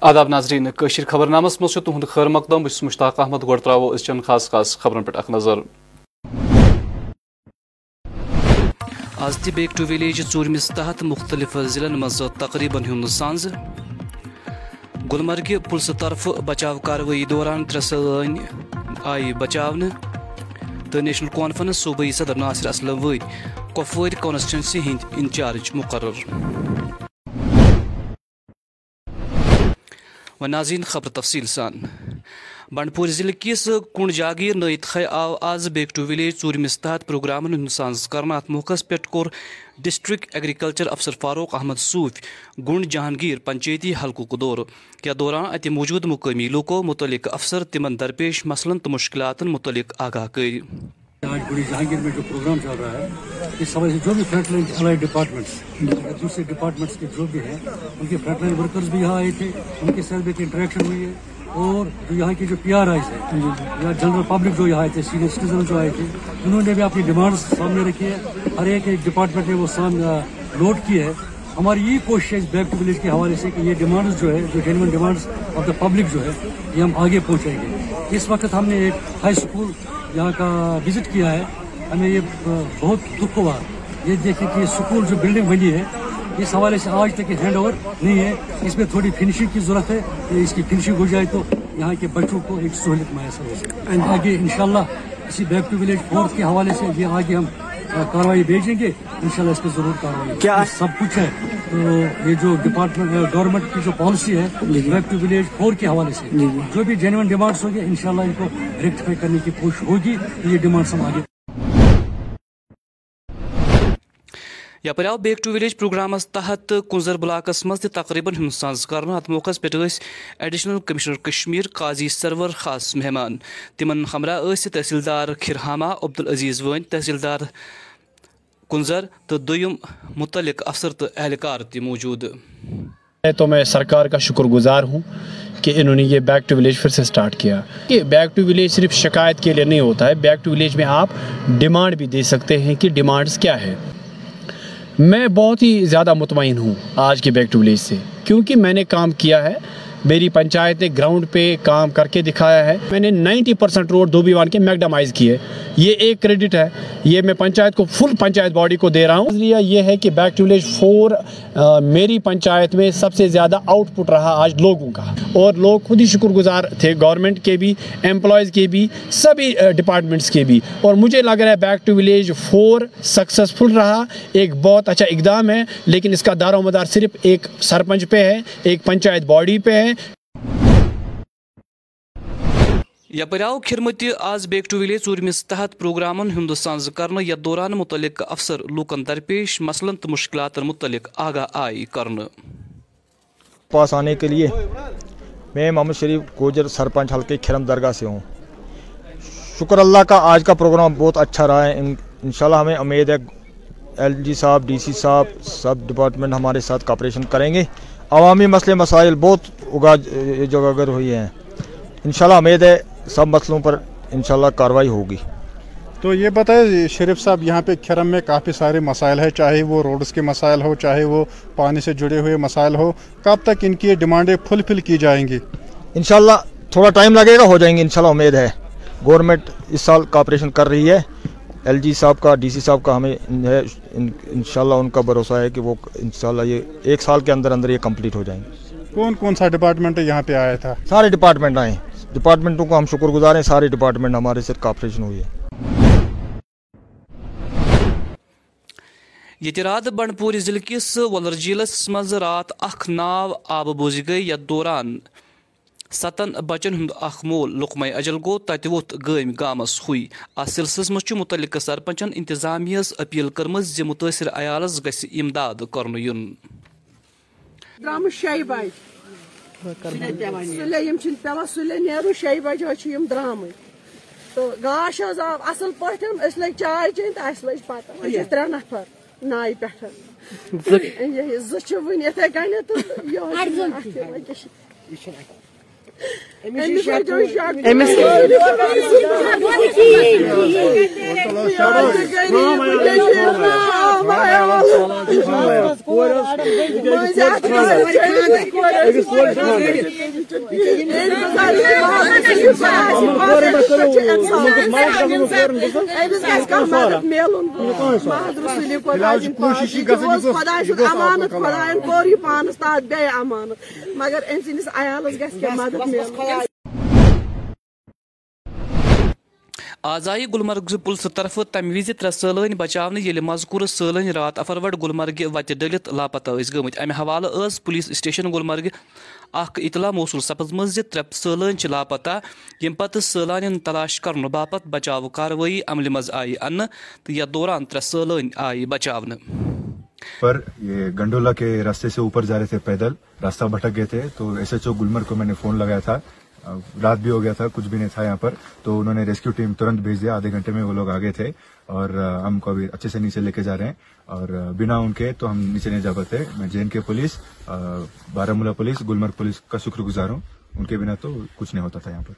آداب ناظرین، کشیر خبر نامس مز تہد خیر مقدم۔ بس مشتاق احمد گۄڈٕ ترٛاوو أزچٮ۪ن خاص خاص خبرن پٮ۪ٹھ اکھ نظر۔ آز تہ بیک ٹو ولیج ژوٗرمِس تحت مختلف ضلعن منٛز تقریٖبن ہُنٛد سانٛز۔ گلمرگہِ پُلسہٕ طرفہٕ بچاو کاروٲیی دوران ترٛےٚ سٲنۍ آیہِ بچاونہٕ تہٕ نیشنل کانفرنس صوبٲئی صدر ناصر اسلم ؤدۍ کۄپوٲرۍ کانسٹچنسی ہٕنٛدۍ انچارج مقرر۔ و ناظرین خبر تفصیل سان۔ بنڈپور ضلع کس کنڈ جاگیر نئی تھے آو آز بیک ٹو ولیج ژوٗرمِس تحت پروگرامن ہُنٛد سانز کرنہٕ اتھ موقعس پٮ۪ٹھ کوٚر ڈسٹرکٹ ایگریکلچر افسر فاروق احمد صوفی گنڈ جہانگیر پنچایتی حلقُک دورٕ۔ یتھ دوران اتہِ موٗجوٗد مقٲمی لوٗکو مُتعلق افسر تِمن درپیش مسلن تہٕ مُشکلاتن مُتعلق آگاہ کٔرۍ آج بڑی جہانگیر میں جو پروگرام چل رہا ہے اس حوالے سے جو بھی فرنٹ لائن الائڈ ڈپارٹمنٹس دوسرے ڈپارٹمنٹس کے جو بھی ہیں ان کے فرنٹ لائن ورکرز بھی یہاں آئے تھے ان کے ساتھ بھی ایک انٹریکشن ہوئی ہے۔ اور جو یہاں کے جو پی آر آئیز ہیں یا جنرل پبلک جو یہاں آئے تھے سینئر سٹیزن جو آئے تھے انہوں نے بھی اپنی ڈیمانڈس سامنے رکھی ہے ہر ایک ایک ڈپارٹمنٹ نے وہ سامنے نوٹ کی ہے۔ ہماری یہی کوشش ہے اس بیک ٹو ولیج کے حوالے سے کہ یہ ڈیمانڈس جو ہے جو genuine demands of the public جو ہے یہ ہم آگے پہنچائیں گے۔ اس وقت ہم نے ایک ہائی اسکول یہاں کا وزٹ کیا ہے ہمیں یہ بہت دکھ ہوا۔ یہ دیکھیں کہ اسکول جو بلڈنگ بنی ہے اس حوالے سے آج تک ہینڈ اوور نہیں ہے۔ اس میں تھوڑی فنشنگ کی ضرورت ہے اس کی فنشنگ ہو جائے تو یہاں کے بچوں کو ایک سہولت میسر ہو سکے۔ آگے انشاءاللہ اسی بیک ٹو ولیج فورتھ کے حوالے سے یہ آگے ہم کاروائی بھیجیں گے انشاءاللہ اس پہ ضرور کاروائی کیا؟ سب کچھ ہے۔ تو یہ جو ڈپارٹمنٹ گورنمنٹ کی جو پالیسی ہے بیک ٹو ولیج فور کے حوالے سے۔ جو بھی جینون ڈیمانڈس ہوں گے انشاءاللہ ان کو ریکٹیفائی کرنے کی کوشش ہوگی۔ یہ ڈیمانڈس ہم آگے یپر آو بیک ٹو ولیج پروگرامس تحت کنزر بلاکس مز تقریباً ہند سانز کرنا ات موقع پہ ایڈیشنل کمشنر کشمیر قاضی سرور خاص مہمان۔ تمن ہمراہ ٲسۍ تحصیلدار کھرہامہ عبدالعزیز وٲنۍ تحصیلدار کنزر تو دویم متعلق افسر تو اہلکار تہ موجود۔ تو میں سرکار کا شکر گزار ہوں کہ انہوں نے یہ بیک ٹو ولیج پھر سے سٹارٹ کیا۔ کہ بیک ٹو ولیج صرف شکایت کے لیے نہیں ہوتا ہے، بیک ٹو ولیج میں آپ ڈیمانڈ بھی دے سکتے ہیں کہ ڈیمانڈس کیا ہے میں بہت ہی زیادہ مطمئن ہوں آج کے بیک ٹو ولیج سے، کیونکہ میں نے کام کیا ہے، میری پنچایت نے گراؤنڈ پہ کام کر کے دکھایا ہے۔ میں نے نائنٹی پرسنٹ روڈ دھوبی کے میگڈمائز کیے۔ یہ ایک کریڈٹ ہے۔ یہ میں پنچایت کو فل پنچایت باڈی کو دے رہا ہوں۔ یہ ہے کہ بیک ٹو ولیج فور میری پنچایت میں سب سے زیادہ آؤٹ پٹ رہا آج لوگوں کا۔ اور لوگ خود ہی شکر گزار تھے گورنمنٹ کے بھی امپلائز کے بھی، سبھی ڈپارٹمنٹس کے بھی۔ اور مجھے لگ رہا ہے back to village for successful رہا۔ ایک بہت اچھا اقدام ہے، لیکن اس کا دار و مدار صرف ایک سرپنچ پہ ہے، ایک پنچایت باڈی پہ ہے۔ یپر آو کھرمت آز بیک ٹو ولیج ژوٗرمِس تحت پروگرامن ہُنٛد سانز کرنہٕ یتھ دوران متعلق افسر لوٗکن درپیش مسلن تہٕ مشکلاتن متعلق آگاہ آیہِ کرنہٕ پاس آنے کے لیے میں محمد شریف گوجر سرپنچ حلقے کھرم درگاہ سے ہوں۔ شکر اللہ کا آج کا پروگرام بہت اچھا رہا ہے۔ انشاءاللہ ہمیں امید ہے ایل جی صاحب، ڈی سی صاحب، سب ڈپارٹمنٹ ہمارے ساتھ کاپریشن کریں گے۔ عوامی مسئلے مسائل بہت اگا جگہ ہوئی ہیں۔ انشاءاللہ امید ہے سب مسئلوں پر انشاءاللہ کاروائی ہوگی۔ تو یہ بتائیں شریف صاحب یہاں پہ کھرم میں کافی سارے مسائل ہیں چاہے وہ روڈز کے مسائل ہو چاہے وہ پانی سے جڑے ہوئے مسائل ہو کب تک ان کی ڈیمانڈیں فل فل کی جائیں گی؟ انشاءاللہ تھوڑا ٹائم لگے گا ہو جائیں گے انشاءاللہ امید ہے۔ گورنمنٹ اس سال کاپریشن کر رہی ہے۔ ایل جی صاحب کا ڈی سی صاحب کا ہمیں انشاءاللہ ان کا بھروسہ ہے کہ وہ انشاءاللہ یہ ایک سال کے اندر اندر یہ کمپلیٹ ہو جائیں گے۔ کون کون سا ڈپارٹمنٹ یہاں پہ آیا تھا؟ سارے ڈپارٹمنٹ آئے ڈپارٹمنٹوں کو ہم شکر گزار ہیں سارے ڈپارٹمنٹ ہمارے سے کاپریشن ہوئی ہے۔ یہ رات بنڈپور ضلع کس ولر جھیلس مز رات اخ ناو آبہٕ بوزِ گٔے یتھ دوران ستن بچن ہند اخ مول لقمہ اجل گوٚو تتہِ ووٚتھ گٲمۍ گامس ہوے اتھ سلسلس چھُ مُتعلقہٕ سرپنچن انتظامیہس اپیل کٔرمٕژ زِ مُتٲثر عیالس گژھِ امداد کرنہٕ یُن درامٕتۍ شیٚیہِ بجہِ سُلے یِم چھِنہٕ پیٚوان سُلے نیرُن شیٚیہِ بجہِ حظ چھِ یِم درٛامٕتۍ۔ تہٕ گاش حظ آو اصٕل پٲٹھۍ أسۍ لٔگۍ چاے چیٚنۍ تہٕ اَسہِ لٔج پتہ أسۍ چھِ ترٛےٚ نفر نایہِ پٮ۪ٹھ۔ زٕ چھِ وٕنہِ یِتھے کٔنۍ تہٕ أمس هجو شك أمس امانت خدایَن کوٚر یہِ پانَس امانت مگر أمۍ سٕنٛدِس عیالَس گژھِ کینٛہہ مدد میلُن آز آیہِ گُلمرگ پُلسہٕ طرفہٕ تَمہِ وِزِ ترٛےٚ سٲلٲنۍ بچاونہٕ ییٚلہِ مذکوٗر سٲلٲنۍ رات اَفروَٹھ گُلمرگہِ وَتہِ ڈٔلِتھ لاپتہ ٲسۍ گٔمٕتۍ اَمہِ حوالہٕ ٲس پُلیٖس سٹیشن گُلمرگہِ اکھ اطلاع موصوٗل سپٕزمٕژ زِ ترٛےٚ سٲلٲنۍ چھِ لاپتہ ییٚمہِ پتہٕ سٲلانٮ۪ن تلاش کرنہٕ باپتھ بچاو کاروٲیی عملہِ منٛز آیہِ اَننہٕ تہٕ یتھ دوران ترٛےٚ سٲلٲنۍ آیہِ بچاونہٕ پر یہ گنڈولا کے راستے سے اوپر جا رہے تھے پیدل، راستہ بھٹک گئے تھے، تو ایس ایچ او گلمرگ کو میں نے فون لگایا تھا۔ رات بھی ہو گیا تھا کچھ بھی نہیں تھا یہاں پر تو انہوں نے ریسکیو ٹیم ترنت بھیج دیا آدھے گھنٹے میں وہ لوگ آگے تھے اور ہم کو ابھی اچھے سے نیچے لے کے جا رہے ہیں اور بنا ان کے تو ہم نیچے نہیں جا پاتے۔ میں جے این کے پولیس بارہ پولیس گلمرگ پولیس کا شکر گزار ہوں۔ ان کے بنا تو کچھ نہیں ہوتا تھا یہاں پر۔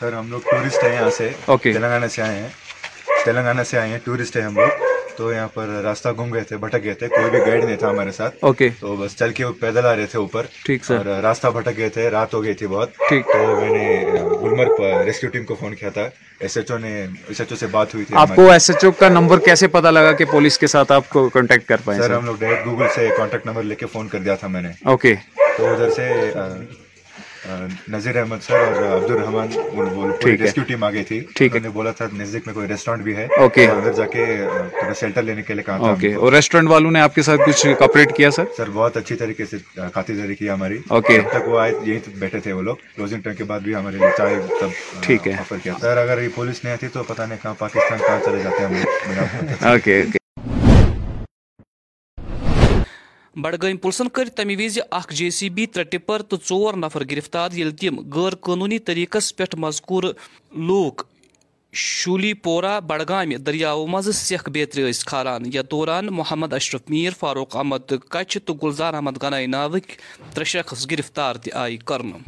سر ہم لوگ ٹورسٹ ہیں یہاں سے۔ تلنگانہ سے آئے ہیں۔ تلنگانہ سے آئے ہیں ٹورسٹ ہیں ہم لوگ۔ تو یہاں پر راستہ گھوم گئے تھے بھٹک گئے تھے کوئی بھی گائیڈ نہیں تھا ہمارے ساتھ۔ اوکے تو بس چل کے پیدل آ رہے تھے اوپر۔ ٹھیک سر۔ اور راستہ بھٹک گئے تھے رات ہو گئی تھی بہت۔ ٹھیک۔ تو میں نے گلمرگ ریسکیو ٹیم کو فون کیا تھا۔ ایس ایچ او نے ایس ایچ او سے بات ہوئی تھی آپ کو ایس ایچ او کا نمبر کیسے پتا لگا کہ پولیس کے ساتھ آپ کو کانٹیکٹ کر پائے سر ہم لوگ ڈائریکٹ گوگل سے کانٹیکٹ نمبر لے کے فون کر دیا تھا میں نے۔ اوکے تو ادھر سے نذیر احمد سر اور عبد الرحمان ریسکیو ٹیم آ گئی تھی۔ انہوں نے بولا تھا نزدیک میں کوئی ریسٹورینٹ بھی ہے۔ اوکے ادھر جا کے تھوڑا شیلٹر لینے کے لیے کہا تھا۔ اوکے اور ریسٹورینٹ والوں نے آپ کے ساتھ کچھ کاپریٹ کیا سر سر بہت اچھی طریقے سے خاطرداری کی ہماری۔ اوکے جب تک وہ آئے یہیں بیٹھے تھے وہ لوگ۔ کلوزنگ ٹائم کے بعد بھی ہمارے لیے چائے سب ٹھیک ہے۔ سر اگر یہ پولیس نہیں آتی تو پتہ نہیں کہاں پاکستان کہاں چلے جاتے ہیں ہم اوکے اوکے بڈگام پُلسن کٔر تَمہِ وِزِ اکھ جے سی بی ترٛےٚ ٹِپر تہٕ ژور نفر گرفتار، ییٚلہِ تِم غٲر قٲنوٗنی طٔریٖقس پٮ۪ٹھ مذکوٗر لوٗکھ شولی پورہ بڈگامہِ دٔریاوٕ مز سٮ۪کھ بیترِ ٲسۍ کھالان۔ یتھ دوران محمد اشرف میٖر، فاروق احمد کچھ تو تہٕ گُلزار احمد غنائی ناوٕکۍ ترٛےٚ شخص گرفتار تہِ آیہِ کرنہٕ۔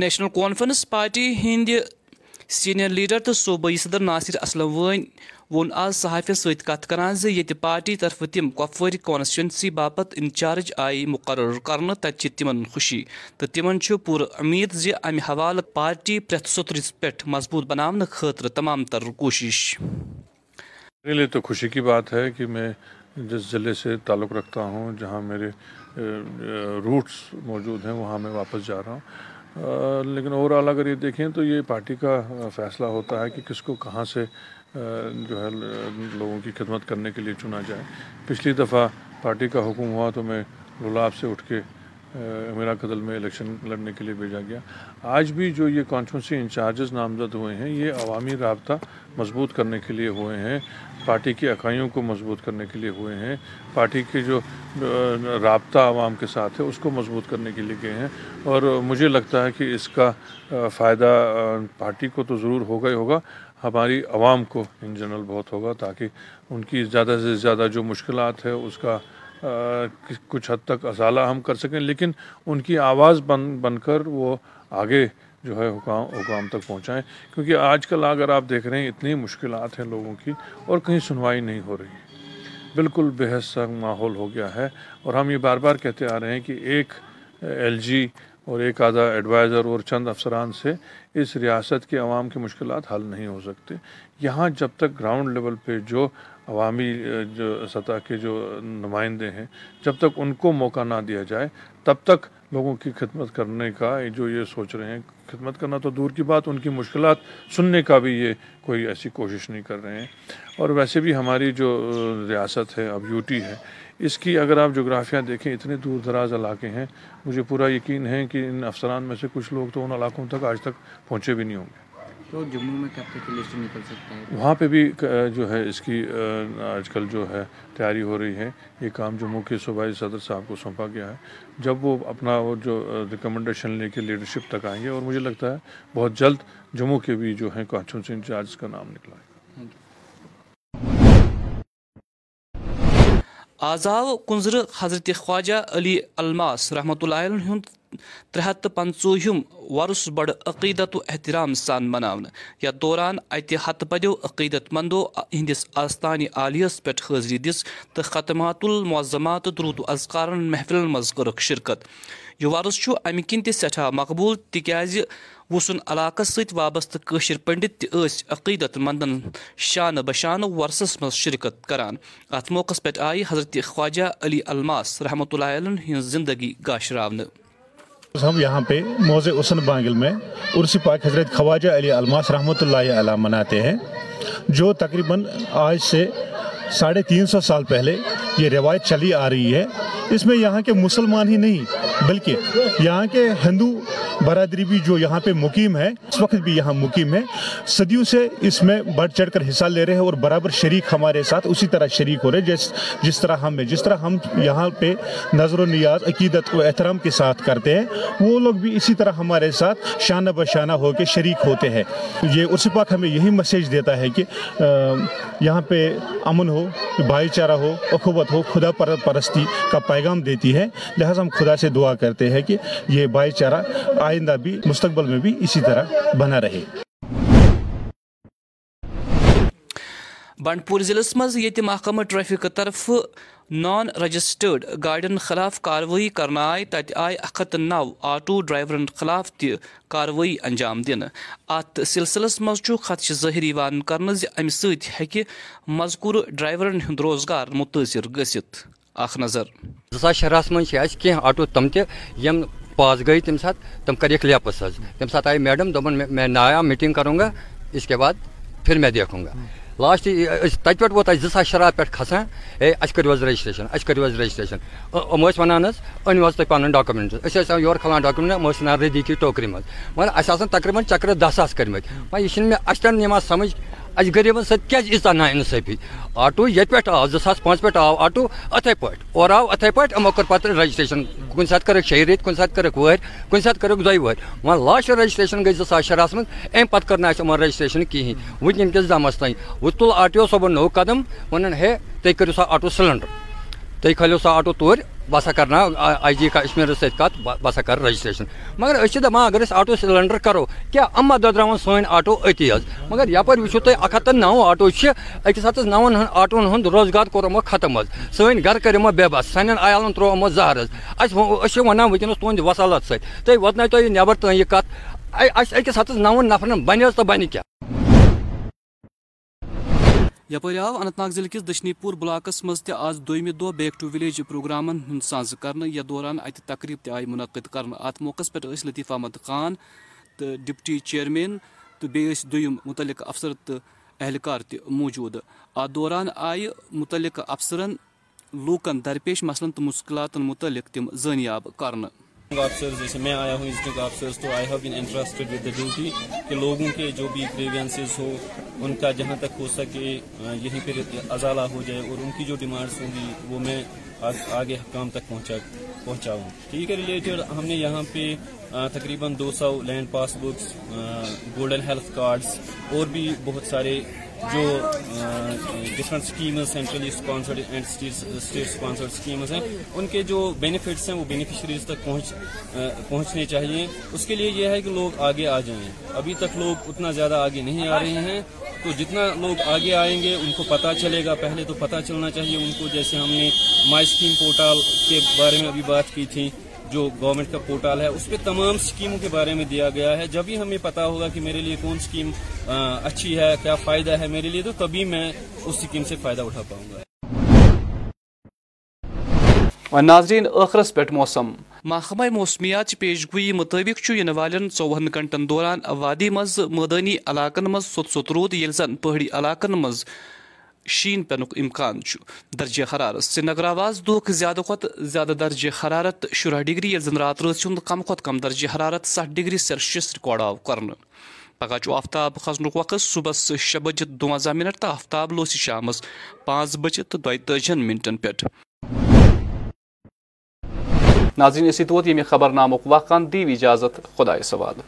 نیشنل کانفرنس پارٹی ہٕنٛدِ سیٖنیر لیڈر تہٕ صوبٲئی صدر ناصر اسلم وٲنۍ ووٚن آز صحافیس سۭتۍ کتھ کران زِ پارٹی طرفہٕ تِم کۄپوٲرۍ کانسٹچوینسی باپتھ انچارج آیہِ مُقرر کرنہٕ تتہِ چھِ خوشی تہٕ تِمن چھُ پوٗرٕ اُمید زِ امہِ حوالہٕ پارٹی پرٛٮ۪تھ سوٚترٕ پٮ۪ٹھ مضبوٗط بناونہٕ خٲطرٕ تمام تر کوٗشش۔ میرے لیے تو خوشی کی بات ہے کہ میں جس ضلع سے تعلق رکھتا ہوں جہاں میرے روٹس موجود ہیں، وہاں میں واپس جا رہا ہوں۔ لیکن اوور آل اگر یہ دیکھیں تو یہ پارٹی کا فیصلہ ہوتا ہے کہ کس کو کہاں سے جو ہے، لوگوں کی خدمت کرنے کے لیے چنا جائے۔ پچھلی دفعہ پارٹی کا حکم ہوا تو میں گلاب سے اٹھ کے میرا قدل میں الیکشن لڑنے کے لیے بھیجا گیا۔ آج بھی جو یہ کانسٹیچوئنسی انچارجز نامزد ہوئے ہیں، یہ عوامی رابطہ مضبوط کرنے کے لیے ہوئے ہیں۔ پارٹی کی اکائیوں کو مضبوط کرنے کے لیے ہوئے ہیں۔ پارٹی کے جو رابطہ عوام کے ساتھ ہے، اس کو مضبوط کرنے کے لیے گئے ہیں۔ اور مجھے لگتا ہے کہ اس کا فائدہ پارٹی کو تو ضرور ہوگا ہی ہوگا۔ ہماری عوام کو ان جنرل بہت ہوگا تاکہ ان کی زیادہ سے زیادہ جو مشکلات ہے اس کا کچھ حد تک ازالہ ہم کر سکیں، لیکن ان کی آواز بن بن کر وہ آگے جو ہے حکام حکام تک پہنچائیں، کیونکہ آج کل اگر آپ دیکھ رہے ہیں، اتنی مشکلات ہیں لوگوں کی اور کہیں سنوائی نہیں ہو رہی بالکل بحث سا ماحول ہو گیا ہے اور ہم یہ بار بار کہتے آ رہے ہیں کہ ایک ایل جی اور ایک آدھا ایڈوائزر اور چند افسران سے اس ریاست کے عوام کی مشکلات حل نہیں ہو سکتے۔ یہاں جب تک گراؤنڈ لیول پہ جو عوامی جو سطح کے جو نمائندے ہیں، جب تک ان کو موقع نہ دیا جائے، تب تک لوگوں کی خدمت کرنے کا جو یہ سوچ رہے ہیں، خدمت کرنا تو دور کی بات، ان کی مشکلات سننے کا بھی یہ کوئی ایسی کوشش نہیں کر رہے ہیں۔ اور ویسے بھی ہماری جو ریاست ہے، اب یو ٹی ہے، اس کی اگر آپ جغرافیہ دیکھیں، اتنے دور دراز علاقے ہیں، مجھے پورا یقین ہے کہ ان افسران میں سے کچھ لوگ تو ان علاقوں تک آج تک پہنچے بھی نہیں ہوں گے۔ تو جموں میں کب تک الیکشن نکل سکتا ہے۔ وہاں پہ بھی جو ہے اس کی آج کل جو ہے تیاری ہو رہی ہے۔ یہ کام جموں کے صوبائی صدر صاحب کو سونپا گیا ہے۔ جب وہ اپنا وہ جو ریکمنڈیشن لے کے لیڈرشپ تک آئیں گے اور مجھے لگتا ہے بہت جلد جموں کے بھی جو ہیں کانسٹیچوئنسی انچارج کا نام نکلا ہے۔ آزاو کنزر حضرت خواجہ علی الماس رحمت اللہ علیہ ترہت ہَتھ تہٕ بڑ عقیدت و احترام سان مناونہٕ۔ یا دوران اَتہِ ہَتہٕ بَدیو عقیدت مندو یِہِنٛدِس آستانہِ عالیَس پٮ۪ٹھ حٲضری دِژ تہٕ ختمات المعظمات درود و اذکارن محفل مز شرکت شِرکت۔ ورس وۄرُس چھُ اَمہِ کِنۍ مقبول سٮ۪ٹھاہ وسن تِکیٛازِ ست وابستہ سۭتۍ وابستہٕ کٲشِر پٔنڈِت تہِ ٲسۍ عقیٖدت منٛدَن شانہٕ بشانہٕ کران۔ ات موقع پٮ۪ٹھ آئی حضرت خواجہ علی الماس رحمت اللہ علیہ زندگی گاشراونہٕ۔ ہم یہاں پہ موزے اسن بانگل میں عرسی پاک حضرت خواجہ علی الماس رحمۃ اللہ علیہ مناتے ہیں، جو تقریباً آج سے ساڑھے تین سو سال پہلے یہ روایت چلی آ رہی ہے۔ اس میں یہاں کے مسلمان ہی نہیں، بلکہ یہاں کے ہندو برادری بھی جو یہاں پہ مقیم ہے، اس وقت بھی یہاں مقیم ہے۔ صدیوں سے اس میں بڑھ چڑھ کر حصہ لے رہے ہیں اور برابر شریک ہمارے ساتھ اسی طرح شریک ہو رہے جس جس طرح ہم جس طرح ہم یہاں پہ نظر و نیاز، عقیدت و احترام کے ساتھ کرتے ہیں، وہ لوگ بھی اسی طرح ہمارے ساتھ شانہ بشانہ ہو کے شریک ہوتے ہیں۔ یہ عرص پاک ہمیں یہی میسیج دیتا ہے کہ یہاں پہ امن ہو، بھائی چارہ ہو، اخوت ہو، خدا پرستی کا پیغام دیتی ہے۔ لہٰذا ہم خدا سے دعا کرتے ہیں کہ یہ بھائی چارہ آئندہ بھی مستقبل میں بھی اسی طرح بنا رہے بنڈ پور ضلع مز یہ محکمہ ٹریفک طرف نان رجسٹرڈ گاڑین خلاف کاروٲیی کرنا آئی تت آئی اخت نو آٹو ڈرائیورن خلاف تی کاروٲیی انجام دن ات سلسلس مز خدشہ ظاہر یوان کرنے زِ امہِ سۭتۍ ہیٚکہِ مذکور ڈرائیورن ہند روزگار متاثر گسیت اکھ نظر زٕ ساس شُراہس منٛز چھِ اَسہِ کینٛہہ آٹوٗ تِم پاس گئی تمہِ ساتہٕ تِم لیا پس حظ تم ساتھ آئی میڈم دوٚپُن مےٚ نایا میٹنگ کروں گا۔ اس کے بعد پھر میں دیکھوں گا۔ لاسٹ أسۍ تَتہِ پٮ۪ٹھ ووت اَسہِ زٕ ساس شُراہ ہے اَسہِ کٔرِو رجسٹریشن رَجِسٹرٛیشَن کرو رجسٹریشن حظ رَجِسٹرٛیشن یِم ٲسۍ وَنان حظ أنِو حظ تُہۍ پَنُن ڈاکومٮ۪نٛٹ أسۍ ردی کی ٹوکری منٛز مگر اَسہِ تقریباً چکر دہ ساس کٔرمٕتۍ وۄنۍ یہِ چھِنہٕ مےٚ اَسہِ اس غریبن ست اس انا انصافی؟ آٹو یت پہ آو زاس پانچ پہ آو آٹو، اتھے پہ اور آو اتھے پہ ہمو کر پتہ رجسٹریشن۔ کن سات کرک شی ریت کن سات کرک ور کن سات کرک دے ور ون لاسٹ رجسٹریشن گئی زاس شراس من ام پتہ کرنا اس ہمو رجسٹریشن کہین وت ان کس دامس تین وت تل آٹو صبح نو قدم، ونن ہے تھی کرو سا آٹو سلنڈر تھی کھلیو سا آٹو تور۔ بہ سا کرنا آئی جی کشمیر ست کت بہ سا کر رجسٹریشن مگر اس دپان اگر اس آٹو سلینڈر کرو کیا اما ددرا سن آٹو اتی حض مگر یپر وچو تھی اک ہتھ نو آٹو اکس ہتس نون آٹون ہند روزگار کور ختم حض سن گھر کر ہمو بے بس سان عیالن ترو ہمو زہر حض ونان ونکس تہد وسالت ست تھی واتن تھی نبر تہ کت اکس ہتس نون نفرن بنہ حض تو بنہ کیا یپٲرۍ آو اننت ناگ ضلع کِس دشنی پور بلاکس مز تہِ آز دوٚیمہِ دۄہ بیک ٹو ولیج پروگرامن ہُنٛد سانزٕ کرنہٕ، یتھ دوران اتہِ تقریٖب تہِ آیہِ مُنعقد کرنہٕ۔ اتھ موقعس لطیف احمد خان تو ڈپٹی چیرمین تو بیٚیہِ ٲسۍ دوٚیِم افسر تو اہلکار تہِ موٗجوٗد۔ اتھ دوران آئی متعلق افسرن لوٗکن درپیش مثلاً تہٕ مُشکلاتن مُتعلِق تِم زٲنیاب کرنہٕ۔ آفسرز جیسے میں آیا ہوں ڈسٹرکٹ آفسرز تو I have been interested with the duty کہ لوگوں کے جو بھی گریوینسز ہو ان کا جہاں تک ہو سکے یہیں پہ ازالہ ہو جائے اور ان کی جو ڈیمانڈس ہوں گی، وہ میں آگے حکام تک پہنچا، پہنچاؤں۔ ٹھیک ہے ریلیٹڈ ہم نے یہاں پہ تقریباً دو سو land passbooks golden health cards اور بھی بہت سارے جو different schemes centrally sponsored and state sponsored schemes ہیں. ان کے جو بینیفٹس ہیں، وہ بینیفیشریز تک پہنچ پہنچنے چاہیے. اس کے لیے یہ ہے کہ لوگ آگے آ جائیں. ابھی تک لوگ اتنا زیادہ آگے نہیں آ رہے ہیں. تو جتنا لوگ آگے آئیں گے، ان کو پتہ چلے گا. پہلے تو پتہ چلنا چاہیے ان کو. جیسے ہم نے مائی اسکیم پورٹال کے بارے میں ابھی بات کی تھی. جو گورنمنٹ کا پورٹال ہے اس پہ تمام سکیموں کے بارے میں دیا گیا ہے۔ جب ہی ہمیں پتا ہوگا کہ میرے لیے کون سکیم اچھی ہے کیا فائدہ ہے میرے لیے تو تبھی میں اس سکیم سے فائدہ اٹھا پاؤں گا۔ ناظرین ٲخرس پیٹ موسم۔ محکمہ موسمیات پیش گوئی مطابق ان یِنہٕ چوہن ژۄوُہن دوران وادی مز مٲدٲنی علاقن مز سوٚت سوٚت رود یل زن پہاڑی علاقن مز۔ شین پینک امکان درجہ حرارت۔ سری نگر آواز دہ زیادہ کھت زیادہ درجہ حرارت شرہ ڈگری، یل زن رات رات ہند کم کھت کم درجہ حرارت ستھ ڈگری سیلشیس ریکارڈ آو کر پگہ آفتاب کھسن وقت، صبح شی بجے دونزہ منٹ تو آفتاب لوس شام پانچ بجت دتجن منٹن پہ ناظرین، اسی طور یہ خبر نامک وقان دیو اجازت خدا سوال